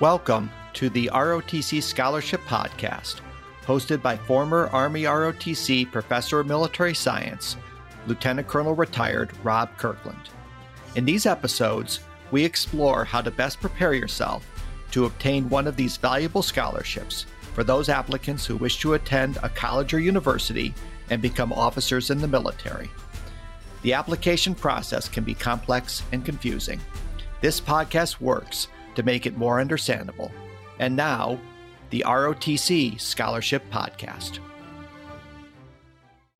Welcome to the ROTC Scholarship Podcast, hosted by former Army ROTC Professor of Military Science, Lieutenant Colonel retired Rob Kirkland. In these episodes, we explore how to best prepare yourself to obtain one of these valuable scholarships for those applicants who wish to attend a college or university and become officers in the military. The application process can be complex and confusing. This podcast works to make it more understandable. And now, the ROTC Scholarship Podcast.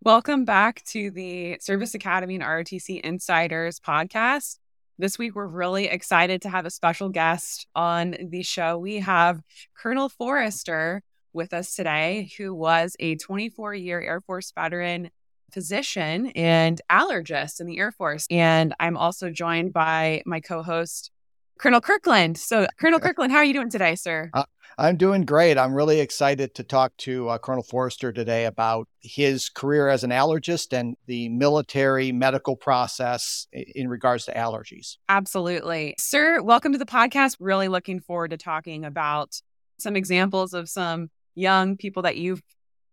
Welcome back to the Service Academy and ROTC Insiders podcast. This week, we're really excited to have a special guest on the show. We have Colonel Forester with us today, who was a 24 year Air Force veteran physician and allergist in the Air Force. And I'm also joined by my co host, Colonel Kirkland. So, Colonel Kirkland, how are you doing today, sir? Uh, I'm doing great. I'm really excited to talk to uh, Colonel Forester today about his career as an allergist and the military medical process in regards to allergies. Absolutely. Sir, welcome to the podcast. Really looking forward to talking about some examples of some young people that you've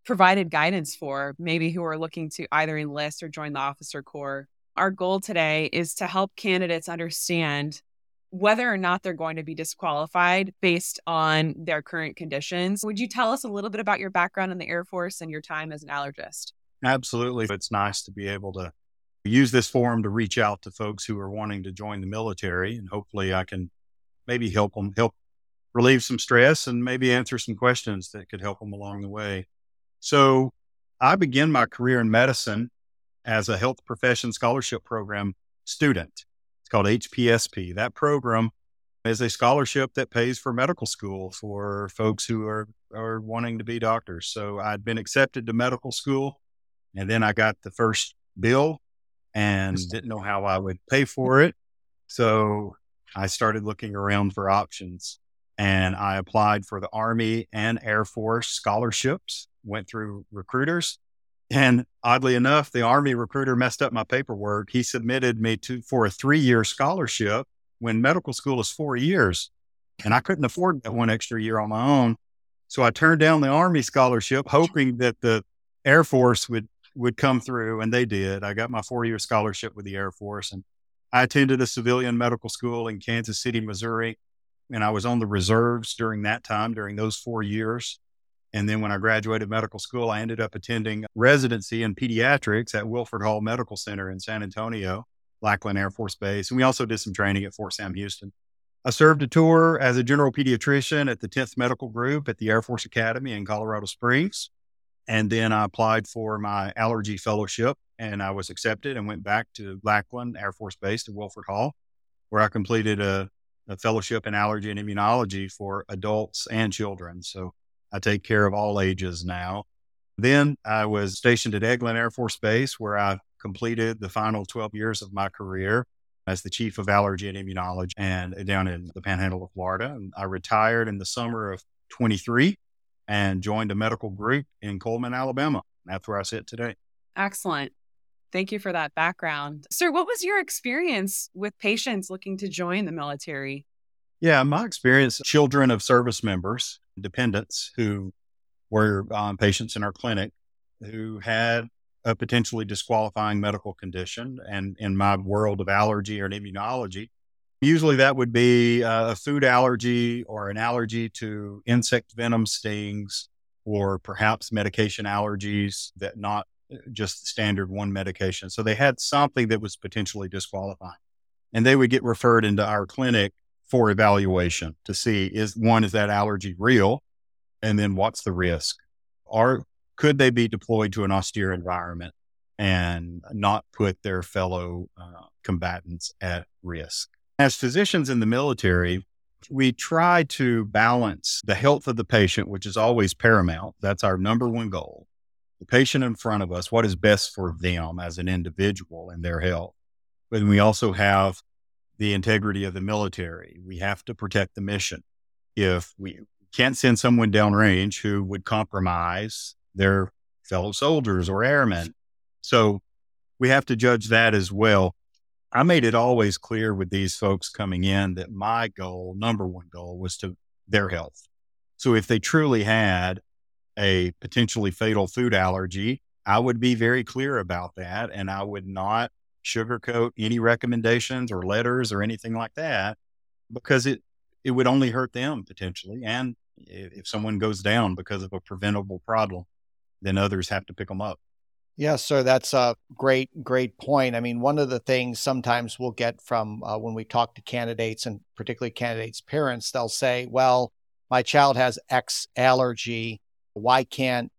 provided guidance for, maybe who are looking to either enlist or join the officer corps. Our goal today is to help candidates understand whether or not they're going to be disqualified based on their current conditions. Would you tell us a little bit about your background in the Air Force and your time as an allergist? Absolutely. It's nice to be able to use this forum to reach out to folks who are wanting to join the military and hopefully I can maybe help them help relieve some stress and maybe answer some questions that could help them along the way. So, I began my career in medicine as a health profession scholarship program student called HPSP. That program is a scholarship that pays for medical school for folks who are, are wanting to be doctors. So I'd been accepted to medical school and then I got the first bill and didn't know how I would pay for it. So I started looking around for options and I applied for the Army and Air Force scholarships, went through recruiters and oddly enough, the Army recruiter messed up my paperwork. He submitted me to for a three year scholarship when medical school is four years. And I couldn't afford that one extra year on my own. So I turned down the Army scholarship, hoping that the Air Force would would come through, and they did. I got my four year scholarship with the Air Force, and I attended a civilian medical school in Kansas City, Missouri, and I was on the reserves during that time, during those four years. And then when I graduated medical school, I ended up attending residency in pediatrics at Wilford Hall Medical Center in San Antonio, Lackland Air Force Base. And we also did some training at Fort Sam Houston. I served a tour as a general pediatrician at the 10th Medical Group at the Air Force Academy in Colorado Springs. And then I applied for my allergy fellowship and I was accepted and went back to Lackland Air Force Base to Wilford Hall, where I completed a, a fellowship in allergy and immunology for adults and children. So I take care of all ages now. Then I was stationed at Eglin Air Force Base, where I completed the final 12 years of my career as the chief of allergy and immunology and uh, down in the panhandle of Florida. And I retired in the summer of 23 and joined a medical group in Cullman, Alabama. That's where I sit today. Excellent. Thank you for that background. Sir, what was your experience with patients looking to join the military? Yeah, my experience, children of service members, dependents who were um, patients in our clinic who had a potentially disqualifying medical condition. And in my world of allergy or immunology, usually that would be a food allergy or an allergy to insect venom stings or perhaps medication allergies that not uh, just standard one medication. So they had something that was potentially disqualifying. And they would get referred into our clinic for evaluation to see is one, is that allergy real? And then what's the risk? Or could they be deployed to an austere environment and not put their fellow uh, combatants at risk? As physicians in the military, we try to balance the health of the patient, which is always paramount. That's our number one goal. The patient in front of us, what is best for them as an individual and their health. But we also have the integrity of the military. We have to protect the mission. If we can't send someone downrange who would compromise their fellow soldiers or airmen. So we have to judge that as well. I made it always clear with these folks coming in that my goal, number one goal, was to their health. So if they truly had a potentially fatal food allergy, I would be very clear about that. And I would not sugarcoat any recommendations or letters or anything like that because it, it would only hurt them potentially. And if someone goes down because of a preventable problem, then others have to pick them up. Yes, sir. That's a great, great point. I mean, one of the things sometimes we'll get from uh, when we talk to candidates and particularly candidates' parents, they'll say, well, my child has X allergy. Why can't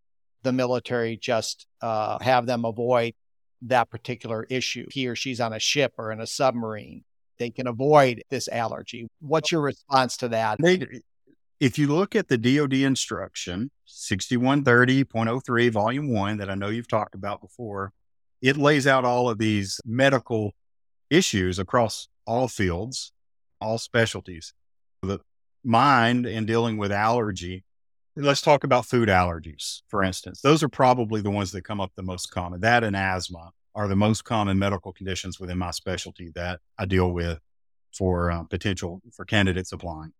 the military just uh, have them avoid that particular issue? He or she's on a ship or in a submarine. They can avoid this allergy. What's your response to that? if you look at the DoD instruction 6130.03 volume 1 that I know you've talked about before, it lays out all of these medical issues across all fields, all specialties. The mind in dealing with allergy, let's talk about food allergies, for instance. Those are probably the ones that come up the most common. That and asthma are the most common medical conditions within my specialty that I deal with for uh, potential for candidates applying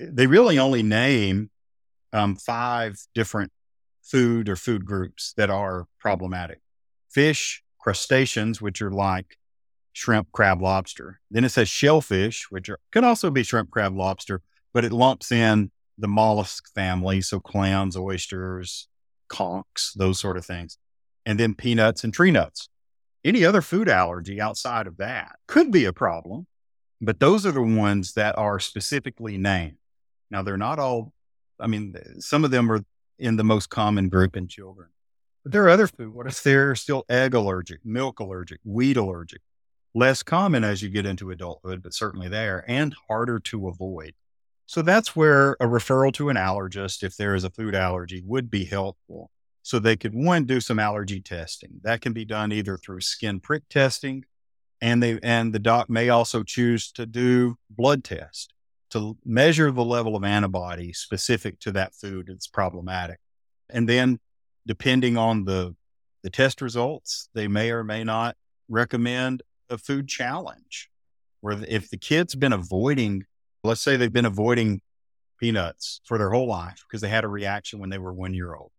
they really only name um, five different food or food groups that are problematic fish, crustaceans, which are like shrimp, crab, lobster. Then it says shellfish, which are, could also be shrimp, crab, lobster, but it lumps in the mollusk family. So clams, oysters, conchs, those sort of things. And then peanuts and tree nuts. Any other food allergy outside of that could be a problem, but those are the ones that are specifically named. Now, they're not all, I mean, some of them are in the most common group in children. But there are other food. What if they're still egg allergic, milk allergic, wheat allergic? Less common as you get into adulthood, but certainly there and harder to avoid. So that's where a referral to an allergist, if there is a food allergy, would be helpful. So they could one do some allergy testing. That can be done either through skin prick testing, and they and the doc may also choose to do blood test to measure the level of antibody specific to that food that's problematic. And then depending on the the test results, they may or may not recommend a food challenge where if the kid's been avoiding, let's say they've been avoiding peanuts for their whole life because they had a reaction when they were one year old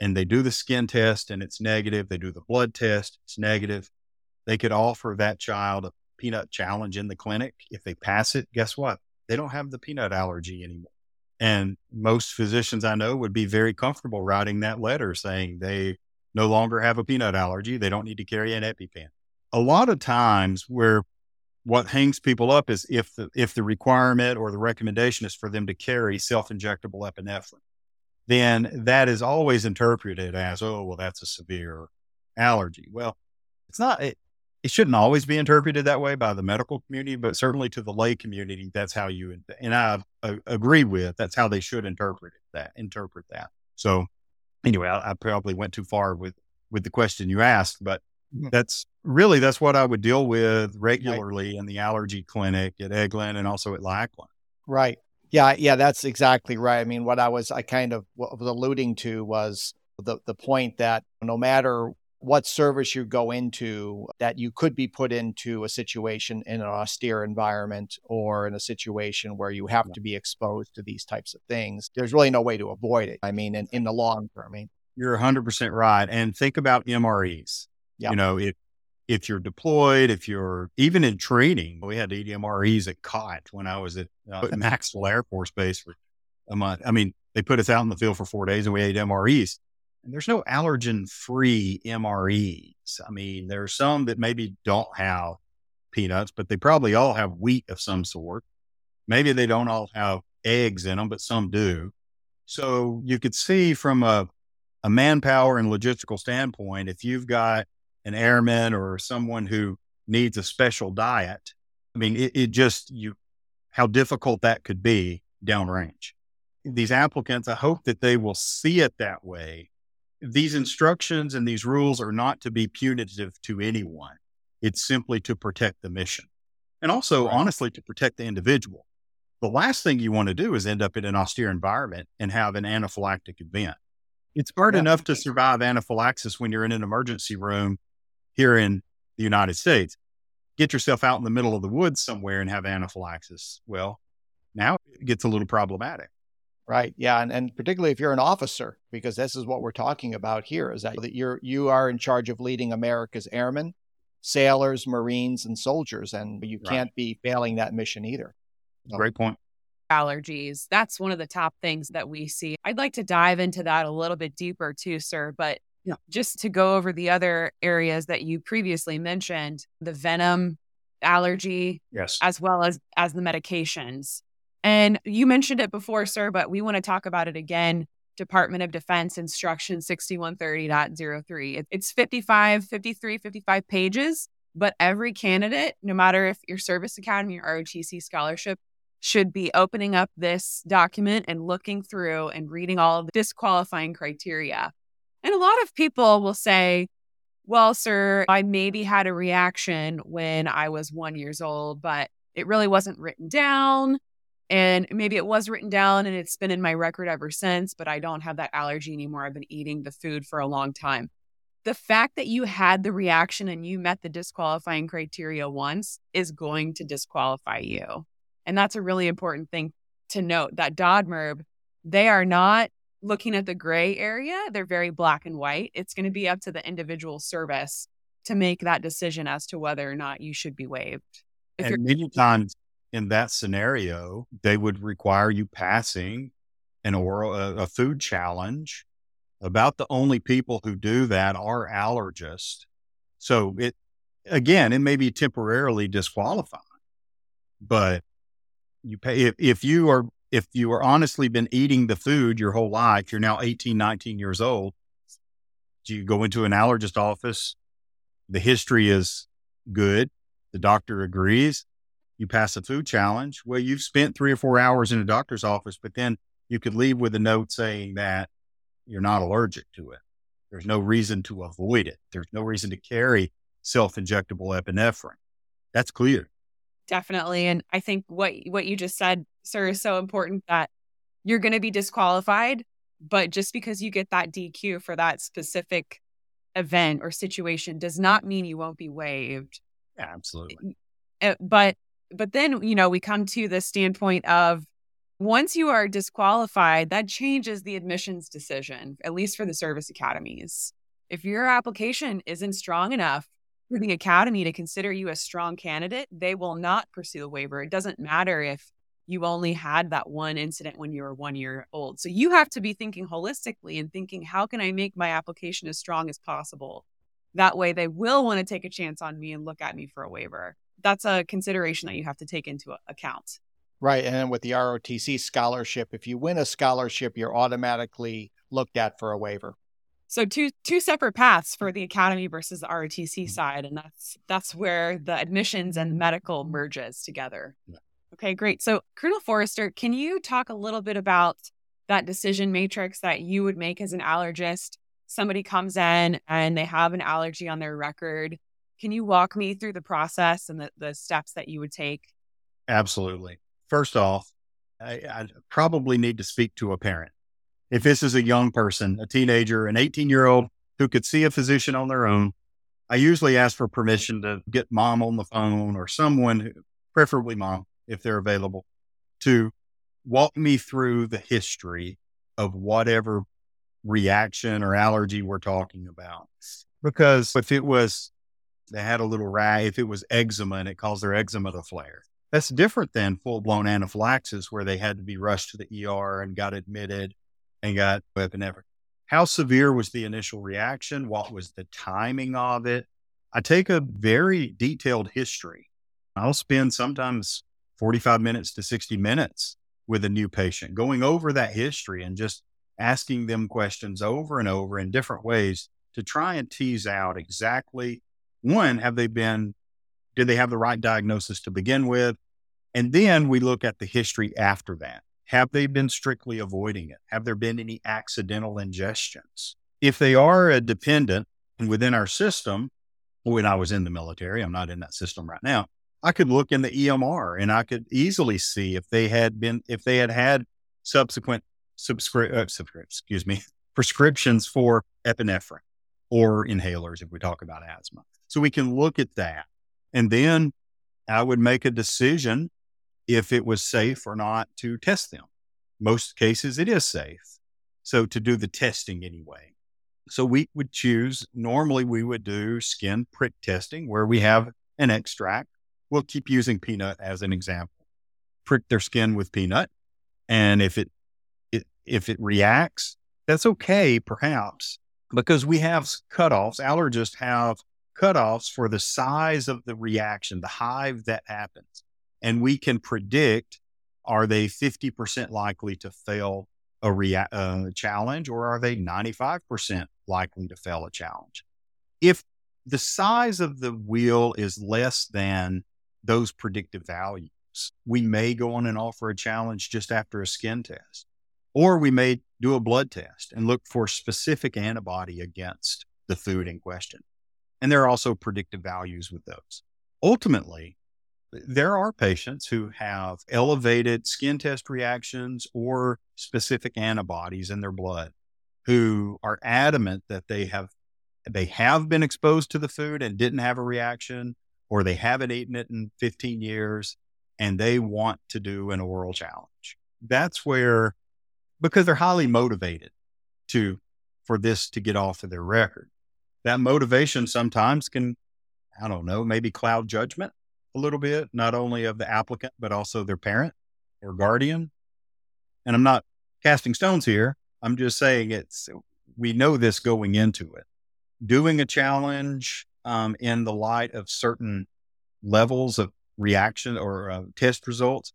and they do the skin test and it's negative. They do the blood test, it's negative. They could offer that child a peanut challenge in the clinic. If they pass it, guess what? they don't have the peanut allergy anymore. And most physicians I know would be very comfortable writing that letter saying they no longer have a peanut allergy. They don't need to carry an EpiPen. A lot of times where what hangs people up is if the, if the requirement or the recommendation is for them to carry self-injectable epinephrine, then that is always interpreted as, oh, well, that's a severe allergy. Well, it's not, it, it shouldn't always be interpreted that way by the medical community, but certainly to the lay community, that's how you and I uh, agree with. That's how they should interpret it, that interpret that. So, anyway, I, I, probably went too far with with the question you asked, but. Hmm. that's really that's what I would deal with regularly right. in the allergy clinic at Eglin and also at Lackland. Right. Yeah. Yeah. That's exactly right. I mean, what I was I kind of was alluding to was the the point that no matter what service you go into that you could be put into a situation in an austere environment or in a situation where you have to be exposed to these types of things. There's really no way to avoid it. I mean, in, in the long term. I mean, you're 100% right. And think about MREs. Yep. You know, if if you're deployed, if you're even in training, we had EDMREs at COT when I was at, uh, at Maxwell Air Force Base for a month. I mean, they put us out in the field for four days and we ate MREs. And there's no allergen free MREs. I mean, there are some that maybe don't have peanuts, but they probably all have wheat of some sort. Maybe they don't all have eggs in them, but some do. So you could see from a, a manpower and logistical standpoint, if you've got an airman or someone who needs a special diet, I mean, it, it just, you, how difficult that could be downrange. These applicants, I hope that they will see it that way these instructions and these rules are not to be punitive to anyone. It's simply to protect the mission and also, right. honestly, to protect the individual. The last thing you want to do is end up in an austere environment and have an anaphylactic event. It's hard yeah. enough to survive anaphylaxis when you're in an emergency room here in the United States. Get yourself out in the middle of the woods somewhere and have anaphylaxis. Well, Now it gets a little problematic. Right. Yeah. And, and particularly if you're an officer, because this is what we're talking about here is that you're you are in charge of leading America's airmen, sailors, Marines, and soldiers. And you right. can't be failing that mission either. Great point. Allergies. That's one of the top things that we see. I'd like to dive into that a little bit deeper too, sir. But yeah. just to go over the other areas that you previously mentioned, the venom allergy, yes, as well as as the medications. And you mentioned it before, sir, but we want to talk about it again. Department of Defense Instruction 6130.03. It's 55, 53, 55 pages, but every candidate, no matter if your service academy or ROTC scholarship, should be opening up this document and looking through and reading all of the disqualifying criteria. And a lot of people will say, well, sir, I maybe had a reaction when I was one years old, but it really wasn't written down. And maybe it was written down and it's been in my record ever since, but I don't have that allergy anymore. I've been eating the food for a long time. The fact that you had the reaction and you met the disqualifying criteria once is going to disqualify you. And that's a really important thing to note that DODMERB, they are not looking at the gray area. They're very black and white. It's going to be up to the individual service to make that decision as to whether or not you should be waived. If and many times in that scenario, they would require you passing an oral a, a food challenge. About the only people who do that are allergists. So it again, it may be temporarily disqualifying, but you pay if, if you are if you are honestly been eating the food your whole life, you're now 18, 19 years old. Do you go into an allergist office? The history is good. The doctor agrees you pass a food challenge. Well, you've spent three or four hours in a doctor's office, but then you could leave with a note saying that you're not allergic to it. There's no reason to avoid it. There's no reason to carry self injectable epinephrine. That's clear. Definitely. And I think what what you just said, sir, is so important that you're going to be disqualified, but just because you get that DQ for that specific event or situation does not mean you won't be waived. Absolutely. Eh, but but then, you know, we come to the standpoint of once you are disqualified, that changes the admissions decision, at least for the service academies. If your application isn't strong enough for the academy to consider you a strong candidate, they will not pursue a waiver. It doesn't matter if you only had that one incident when you were one year old. So you have to be thinking holistically and thinking, how can I make my application as strong as possible? That way, they will want to take a chance on me and look at me for a waiver that's a consideration that you have to take into account. Right. And then with the ROTC scholarship, if you win a scholarship, you're automatically looked at for a waiver. So two two separate paths for the academy versus the ROTC mm-hmm. side, and that's that's where the admissions and medical merges together. Okay, great. So Colonel Forester, can you talk a little bit about that decision matrix that you would make as an allergist? Somebody comes in and they have an allergy on their record. Can you walk me through the process and the, the steps that you would take? Absolutely. First off, I, I probably need to speak to a parent. If this is a young person, a teenager, an 18 year old who could see a physician on their own, I usually ask for permission to get mom on the phone or someone, preferably mom, if they're available, to walk me through the history of whatever reaction or allergy we're talking about. Because if it was they had a little rag. If it was eczema and it caused their eczema to flare, that's different than full blown anaphylaxis where they had to be rushed to the ER and got admitted and got epinephrine. How severe was the initial reaction? What was the timing of it? I take a very detailed history. I'll spend sometimes 45 minutes to 60 minutes with a new patient going over that history and just asking them questions over and over in different ways to try and tease out exactly one, have they been, did they have the right diagnosis to begin with? And then we look at the history after that. Have they been strictly avoiding it? Have there been any accidental ingestions? If they are a dependent within our system, when I was in the military, I'm not in that system right now. I could look in the EMR and I could easily see if they had been, if they had had subsequent subscri- uh, subscri- excuse me, prescriptions for epinephrine or inhalers if we talk about asthma. So we can look at that. And then I would make a decision if it was safe or not to test them. Most cases, it is safe. So to do the testing anyway. So we would choose, normally we would do skin prick testing where we have an extract. We'll keep using peanut as an example. Prick their skin with peanut. And if it, it if it reacts, that's okay, perhaps, because we have cutoffs. Allergists have cutoffs for the size of the reaction, the hive that happens. And we can predict are they 50% likely to fail a rea- uh, challenge or are they 95% likely to fail a challenge? If the size of the wheal is less than those predictive values, we may go on and offer a challenge just after a skin test. Or we may do a blood test and look for specific antibody against the food in question. And there are also predictive values with those. Ultimately, there are patients who have elevated skin test reactions or specific antibodies in their blood who are adamant that they have they have been exposed to the food and didn't have a reaction or they haven't eaten it in 15 years and they want to do an oral challenge. That's where because they're highly motivated to for this to get off of their record. That motivation sometimes can I don't know, maybe cloud judgment a little bit, not only of the applicant, but also their parent or guardian. And I'm not casting stones here. I'm just saying it's, we know this going into it. Doing a challenge um, in the light of certain levels of reaction or uh, test results,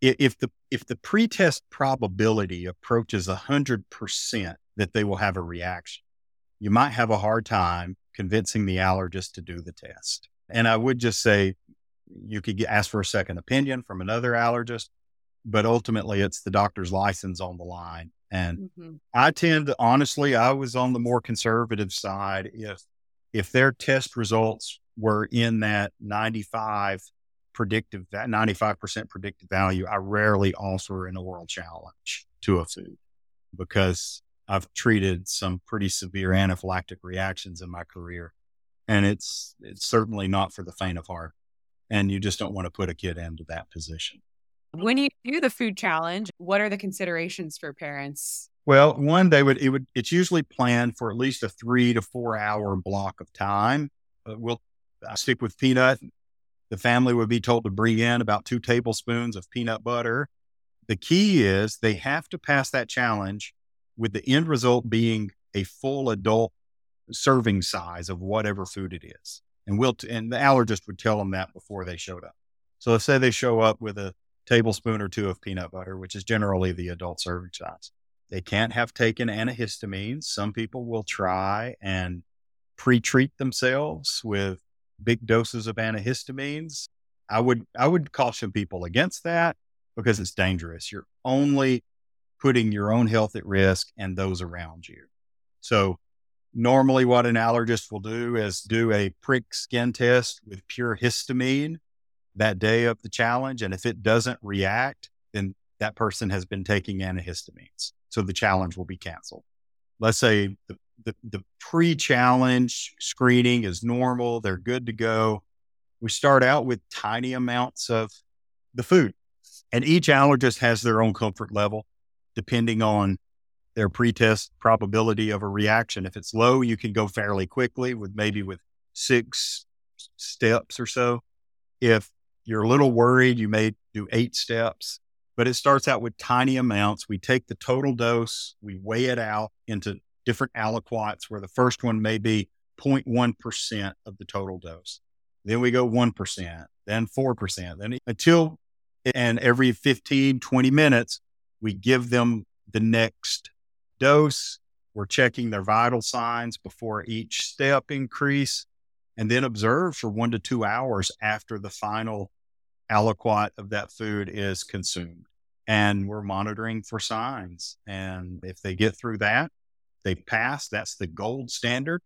if the if the pretest probability approaches hundred percent that they will have a reaction, you might have a hard time convincing the allergist to do the test. And I would just say you could get, ask for a second opinion from another allergist, but ultimately it's the doctor's license on the line. And mm-hmm. I tend to honestly, I was on the more conservative side. If if their test results were in that 95 predictive, that 95% predictive value, I rarely offer an oral challenge to a food because I've treated some pretty severe anaphylactic reactions in my career. And it's, it's certainly not for the faint of heart and you just don't want to put a kid into that position. When you do the food challenge, what are the considerations for parents? Well, one, they would, it would, it's usually planned for at least a three to four hour block of time. We'll I stick with peanut. The family would be told to bring in about two tablespoons of peanut butter. The key is they have to pass that challenge with the end result being a full adult serving size of whatever food it is. And we'll, t- and the allergist would tell them that before they showed up. So let's say they show up with a tablespoon or two of peanut butter, which is generally the adult serving size. They can't have taken antihistamines. Some people will try and pre-treat themselves with big doses of antihistamines. I would I would caution people against that because it's dangerous. You're only putting your own health at risk and those around you. So Normally, what an allergist will do is do a prick skin test with pure histamine that day of the challenge. And if it doesn't react, then that person has been taking antihistamines. So the challenge will be canceled. Let's say the, the, the pre challenge screening is normal, they're good to go. We start out with tiny amounts of the food, and each allergist has their own comfort level depending on their pretest probability of a reaction. If it's low, you can go fairly quickly with maybe with six steps or so. If you're a little worried, you may do eight steps, but it starts out with tiny amounts. We take the total dose, we weigh it out into different aliquots where the first one may be 0.1% of the total dose. Then we go 1%, then 4%, then until, and every 15, 20 minutes, we give them the next dose. We're checking their vital signs before each step increase and then observe for one to two hours after the final aliquot of that food is consumed. And we're monitoring for signs. And if they get through that, they pass. That's the gold standard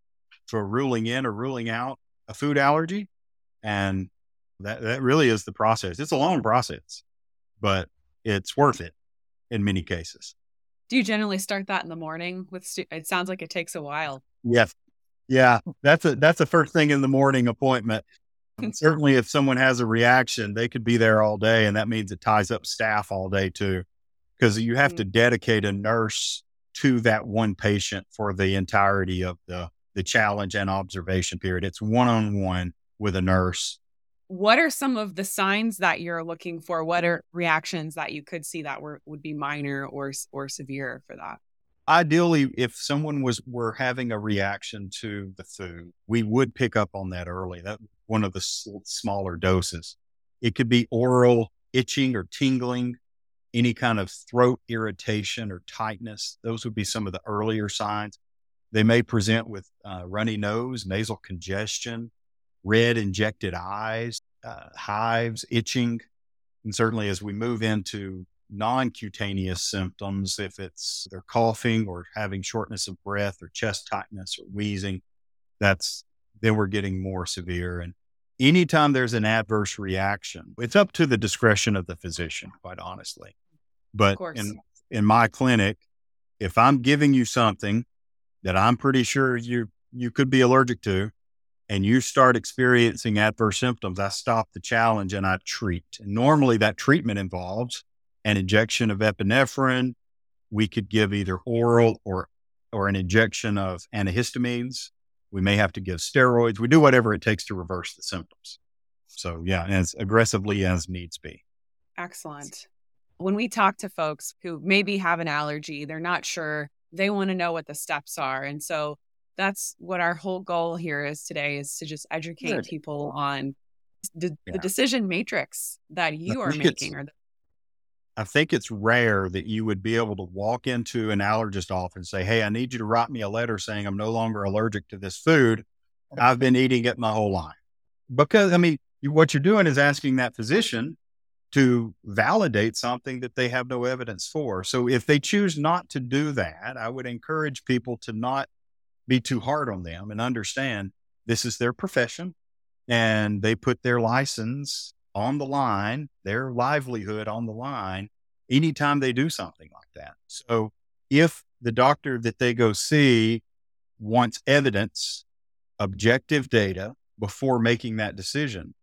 for ruling in or ruling out a food allergy. And that, that really is the process. It's a long process, but it's worth it in many cases. Do you generally start that in the morning with stu- it sounds like it takes a while. Yes. Yeah. That's a that's the first thing in the morning appointment. Certainly, if someone has a reaction, they could be there all day, and that means it ties up staff all day too, because you have mm-hmm. to dedicate a nurse to that one patient for the entirety of the the challenge and observation period. It's one on one with a nurse. What are some of the signs that you're looking for? What are reactions that you could see that were would be minor or or severe for that? Ideally, if someone was were having a reaction to the food, we would pick up on that early. That one of the smaller doses. It could be oral itching or tingling, any kind of throat irritation or tightness. Those would be some of the earlier signs. They may present with uh, runny nose, nasal congestion, red injected eyes, uh, hives, itching. And certainly as we move into non cutaneous symptoms, if it's they're coughing or having shortness of breath or chest tightness or wheezing, that's then we're getting more severe. And anytime there's an adverse reaction, it's up to the discretion of the physician, quite honestly. But in, in my clinic, if I'm giving you something that I'm pretty sure you you could be allergic to, and you start experiencing adverse symptoms, I stop the challenge and I treat. And normally that treatment involves an injection of epinephrine. We could give either oral or or an injection of antihistamines. We may have to give steroids. We do whatever it takes to reverse the symptoms. So yeah, as aggressively as needs be. Excellent. When we talk to folks who maybe have an allergy, they're not sure they want to know what the steps are. And so that's what our whole goal here is today is to just educate Good. people on the, yeah. the, decision matrix that you are making or the- I think it's rare that you would be able to walk into an allergist office and say, Hey, I need you to write me a letter saying I'm no longer allergic to this food. I've been eating it my whole life. Because, I mean, what you're doing is asking that physician to validate something that they have no evidence for. So if they choose not to do that, I would encourage people to not be too hard on them and understand this is their profession and they put their license on the line, their livelihood on the line anytime they do something like that. So if the doctor that they go see wants evidence, objective data before making that decision,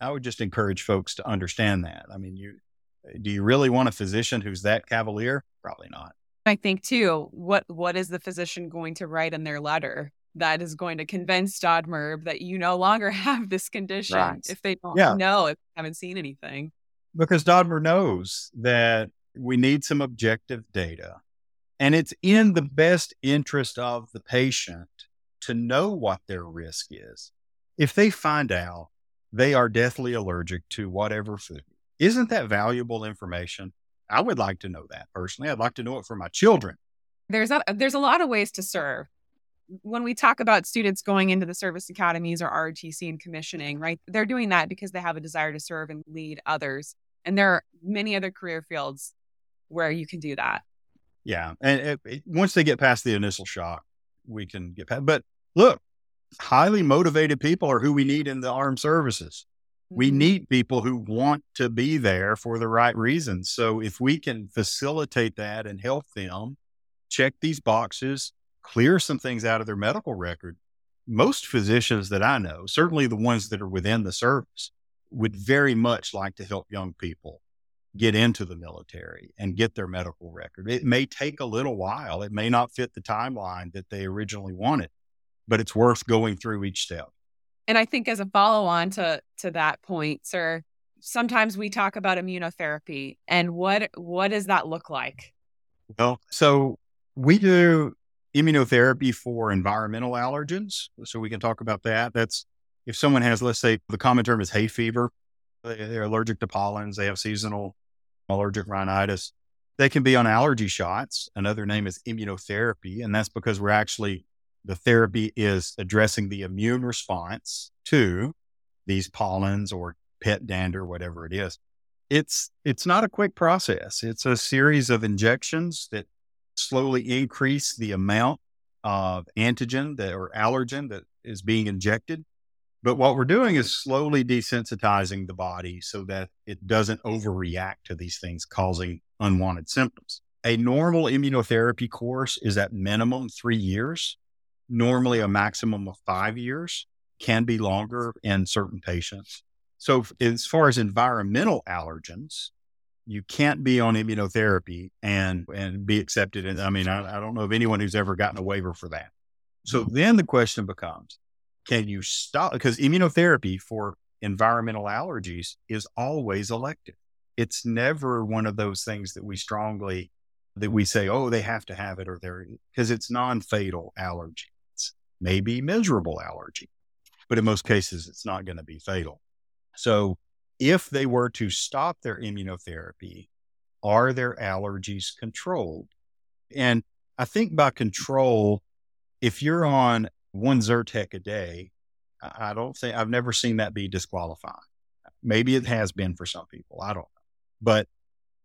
I would just encourage folks to understand that. I mean, you do you really want a physician who's that cavalier? Probably not. I think too, what what is the physician going to write in their letter that is going to convince DoDMERB that you no longer have this condition right. if they don't yeah. know if they haven't seen anything? Because DoDMERB knows that we need some objective data. And it's in the best interest of the patient to know what their risk is. If they find out they are deathly allergic to whatever food. Isn't that valuable information? I would like to know that personally. I'd like to know it for my children. There's a, there's a lot of ways to serve. When we talk about students going into the service academies or ROTC and commissioning, right? They're doing that because they have a desire to serve and lead others. And there are many other career fields where you can do that. Yeah. And it, it, once they get past the initial shock, we can get past. But look, highly motivated people are who we need in the armed services. Mm-hmm. We need people who want to be there for the right reasons. So if we can facilitate that and help them check these boxes, clear some things out of their medical record, most physicians that I know, certainly the ones that are within the service, would very much like to help young people get into the military and get their medical record. It may take a little while. It may not fit the timeline that they originally wanted but it's worth going through each step. And I think as a follow on to to that point, sir, sometimes we talk about immunotherapy and what what does that look like? Well, so we do immunotherapy for environmental allergens. So we can talk about that. That's if someone has, let's say, the common term is hay fever, they're allergic to pollens, they have seasonal allergic rhinitis. They can be on allergy shots. Another name is immunotherapy. And that's because we're actually the therapy is addressing the immune response to these pollens or pet dander, whatever it is. It's it's not a quick process. It's a series of injections that slowly increase the amount of antigen that or allergen that is being injected. But what we're doing is slowly desensitizing the body so that it doesn't overreact to these things, causing unwanted symptoms. A normal immunotherapy course is at minimum three years normally a maximum of five years. can be longer in certain patients. So, as far as environmental allergens, you can't be on immunotherapy and and be accepted. And I mean, I, I don't know of anyone who's ever gotten a waiver for that. So mm-hmm. then the question becomes, can you stop? Because immunotherapy for environmental allergies is always elective. It's never one of those things that we strongly that we say, oh, they have to have it or they're because it's non-fatal allergy. It's maybe miserable allergy, but in most cases, it's not going to be fatal. So if they were to stop their immunotherapy, are their allergies controlled? And I think by control, if you're on one Zyrtec a day, I don't think I've never seen that be disqualifying. Maybe it has been for some people. I don't know. But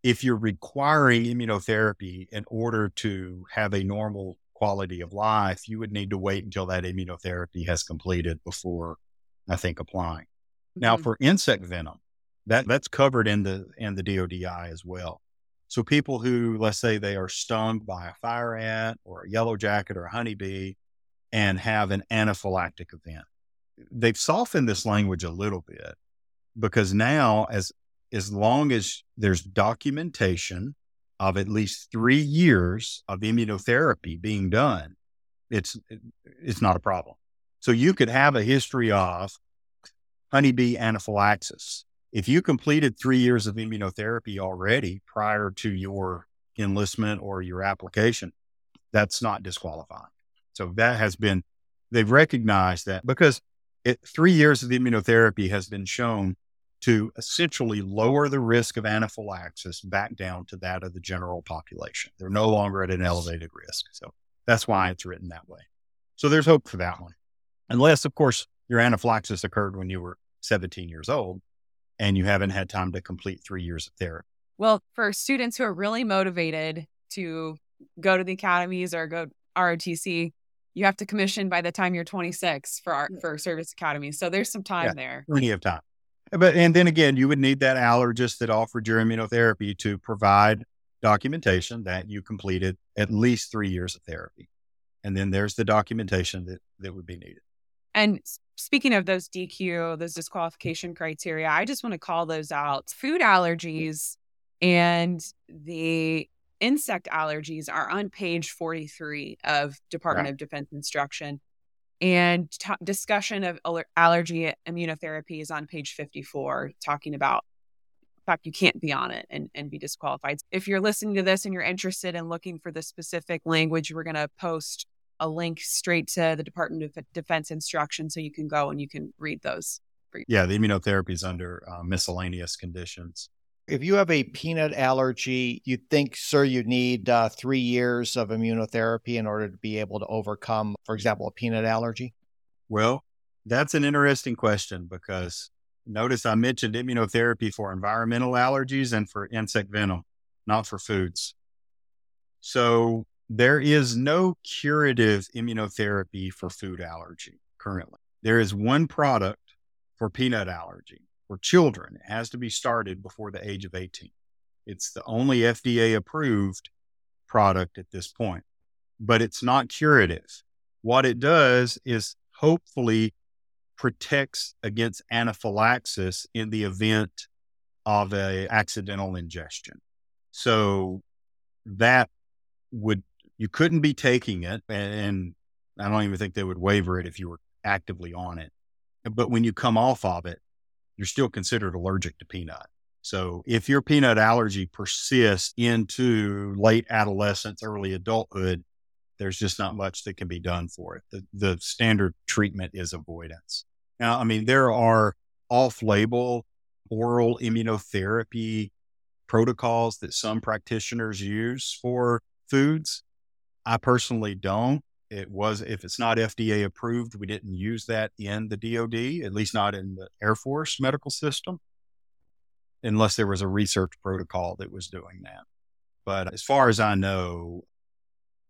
if you're requiring immunotherapy in order to have a normal quality of life, you would need to wait until that immunotherapy has completed before I think applying. Now, mm-hmm. for insect venom, that that's covered in the in the DODI as well. So people who, let's say, they are stung by a fire ant or a yellow jacket or a honeybee, and have an anaphylactic event, they've softened this language a little bit because now, as as long as there's documentation of at least three years of immunotherapy being done, it's it's not a problem. So you could have a history of honeybee anaphylaxis. If you completed three years of immunotherapy already prior to your enlistment or your application, that's not disqualifying. So that has been, they've recognized that because it, three years of the immunotherapy has been shown to essentially lower the risk of anaphylaxis back down to that of the general population. They're no longer at an elevated risk. So that's why it's written that way. So there's hope for that one. Unless, of course, your anaphylaxis occurred when you were 17 years old and you haven't had time to complete three years of therapy. Well, for students who are really motivated to go to the academies or go ROTC, you have to commission by the time you're 26 for our, for service academies. So there's some time yeah, there. Plenty of time. But and then again, you would need that allergist that offered your immunotherapy to provide documentation that you completed at least three years of therapy. And then there's the documentation that, that would be needed. And speaking of those DQ, those mm. disqualification criteria, I just want to call those out. Food allergies and the insect allergies are on page 43 of Department right. of Defense instruction. And t- discussion of allergy immunotherapy is on page 54, talking about the fact you can't be on it and, and be disqualified. If you're listening to this and you're interested in looking for the specific language, we're going to post a link straight to the Department of Defense instruction so you can go and you can read those. Yeah, the immunotherapy is under uh, miscellaneous conditions. If you have a peanut allergy, you think, sir, you need uh, three years of immunotherapy in order to be able to overcome, for example, a peanut allergy? Well, that's an interesting question because notice I mentioned immunotherapy for environmental allergies and for insect venom, not for foods. So there is no curative immunotherapy for food allergy currently. There is one product for peanut allergy for children. It has to be started before the age of 18. It's the only FDA approved product at this point, but it's not curative. What it does is hopefully protects against anaphylaxis in the event of a accidental ingestion. So that would you couldn't be taking it, and I don't even think they would waiver it if you were actively on it. But when you come off of it, you're still considered allergic to peanut. So if your peanut allergy persists into late adolescence, early adulthood, there's just not much that can be done for it. The, the standard treatment is avoidance. Now, I mean, there are off label oral immunotherapy protocols that some practitioners use for foods. I personally don't. It was, if it's not FDA approved, we didn't use that in the DoD, at least not in the Air Force medical system, unless there was a research protocol that was doing that. But as far as I know,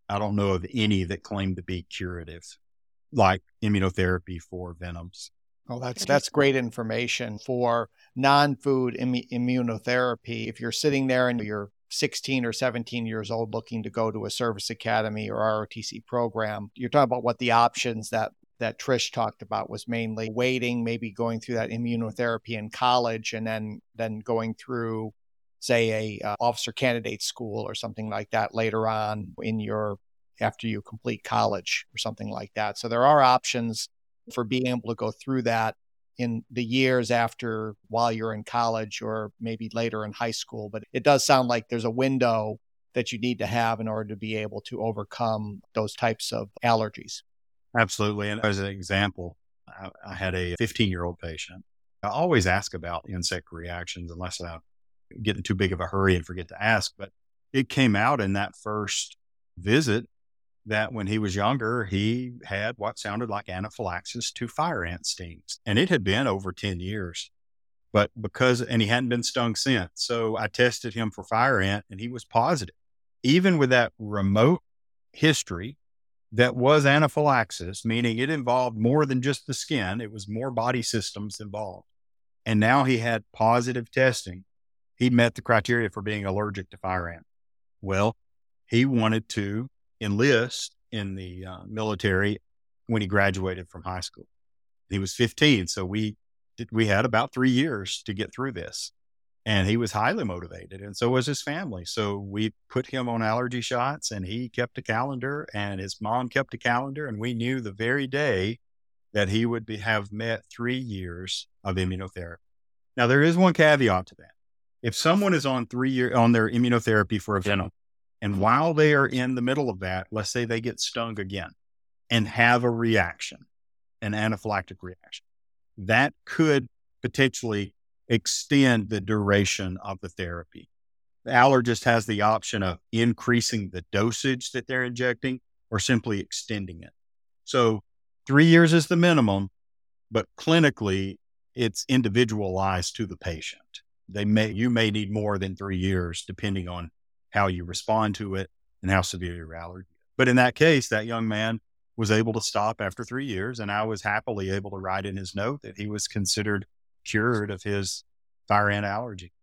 I don't know of any that claim to be curative, like immunotherapy for venoms. Oh, that's that's great information for non-food Im- immunotherapy. If you're sitting there and you're 16 or 17 years old looking to go to a service academy or ROTC program, you're talking about what the options that that Trish talked about was mainly waiting, maybe going through that immunotherapy in college and then then going through say a uh, officer candidate school or something like that later on in your after you complete college or something like that. So there are options for being able to go through that in the years after while you're in college or maybe later in high school. But it does sound like there's a window that you need to have in order to be able to overcome those types of allergies. Absolutely. And as an example, I, I had a 15 year old patient. I always ask about insect reactions unless I get in too big of a hurry and forget to ask. But it came out in that first visit that when he was younger, he had what sounded like anaphylaxis to fire ant stings. And it had been over 10 years. But because, and he hadn't been stung since. So I tested him for fire ant and he was positive. Even with that remote history that was anaphylaxis, meaning it involved more than just the skin, it was more body systems involved. And now he had positive testing. He met the criteria for being allergic to fire ant. Well, he wanted to enlist in the uh, military when he graduated from high school. He was 15, so we did, we had about three years to get through this, and he was highly motivated, and so was his family. So we put him on allergy shots, and he kept a calendar, and his mom kept a calendar, and we knew the very day that he would be, have met three years of immunotherapy. Now there is one caveat to that. If someone is on three year on their immunotherapy for a venom, and while they are in the middle of that, let's say they get stung again and have a reaction, an anaphylactic reaction, that could potentially extend the duration of the therapy. The allergist has the option of increasing the dosage that they're injecting or simply extending it. So, three years is the minimum, but clinically, it's individualized to the patient. They may, you may need more than three years depending on how you respond to it, and how severe your allergy. But in that case, that young man was able to stop after three years, and I was happily able to write in his note that he was considered cured of his fire ant allergy.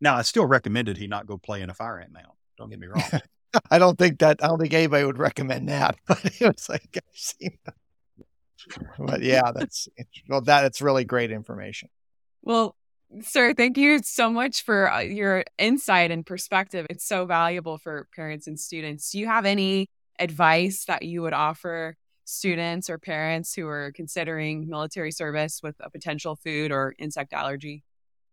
Now, I still recommended he not go play in a fire ant mound. Don't get me wrong. I don't think that I don't think anybody would recommend that, but it was like I've seen that. But yeah, that's well, that's really great information. Well, Sir, thank you so much for uh, your insight and perspective. It's so valuable for parents and students. Do you have any advice that you would offer students or parents who are considering military service with a potential food or insect allergy?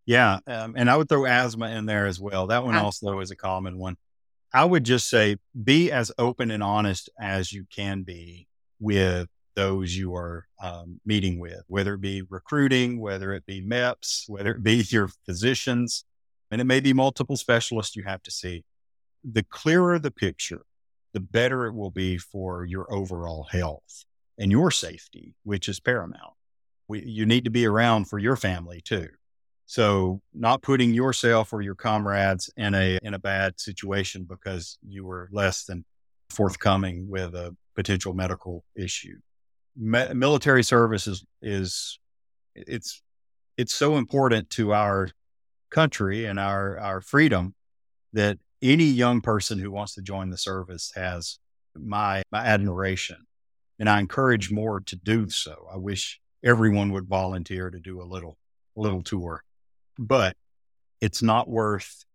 Yeah. Um, and I would throw asthma in there as well. That one also is a common one. I would just say be as open and honest as you can be with those you are um, meeting with, whether it be recruiting, whether it be MEPS, whether it be your physicians, and it may be multiple specialists you have to see. The clearer the picture, the better it will be for your overall health and your safety, which is paramount. We, you need to be around for your family too. So not putting yourself or your comrades in a in a bad situation because you were less than forthcoming with a potential medical issue me- military service is, is it's it's so important to our country and our our freedom that any young person who wants to join the service has my my admiration and I encourage more to do so. I wish everyone would volunteer to do a little little tour. But it's not worth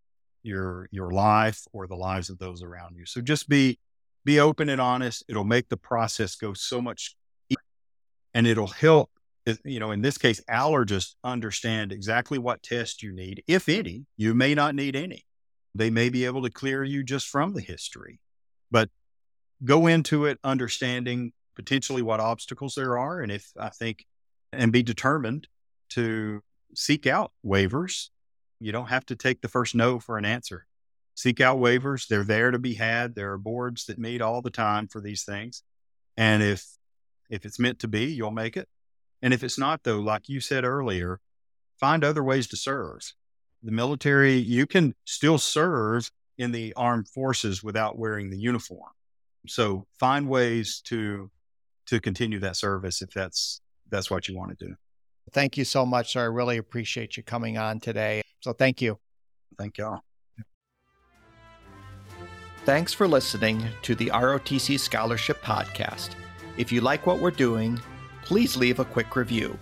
your your life or the lives of those around you. So just be be open and honest. It'll make the process go so much and it'll help you know in this case allergists understand exactly what test you need if any you may not need any. They may be able to clear you just from the history. But go into it understanding potentially what obstacles there are and if i think and be determined to seek out waivers. You don't have to take the first no for an answer. Seek out waivers. They're there to be had. There are boards that meet all the time for these things. And if if it's meant to be, you'll make it. And if it's not, though, like you said earlier, find other ways to serve. The military, you can still serve in the armed forces without wearing the uniform. So find ways to to continue that service if that's that's what you want to do. Thank you so much, sir. I really appreciate you coming on today. So thank you. Thank y'all. Thanks for listening to the ROTC Scholarship Podcast. If you like what we're doing, please leave a quick review.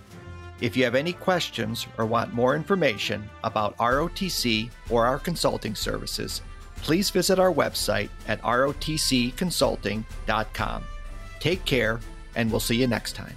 If you have any questions or want more information about ROTC or our consulting services, please visit our website at rotcconsulting.com. Take care, and we'll see you next time.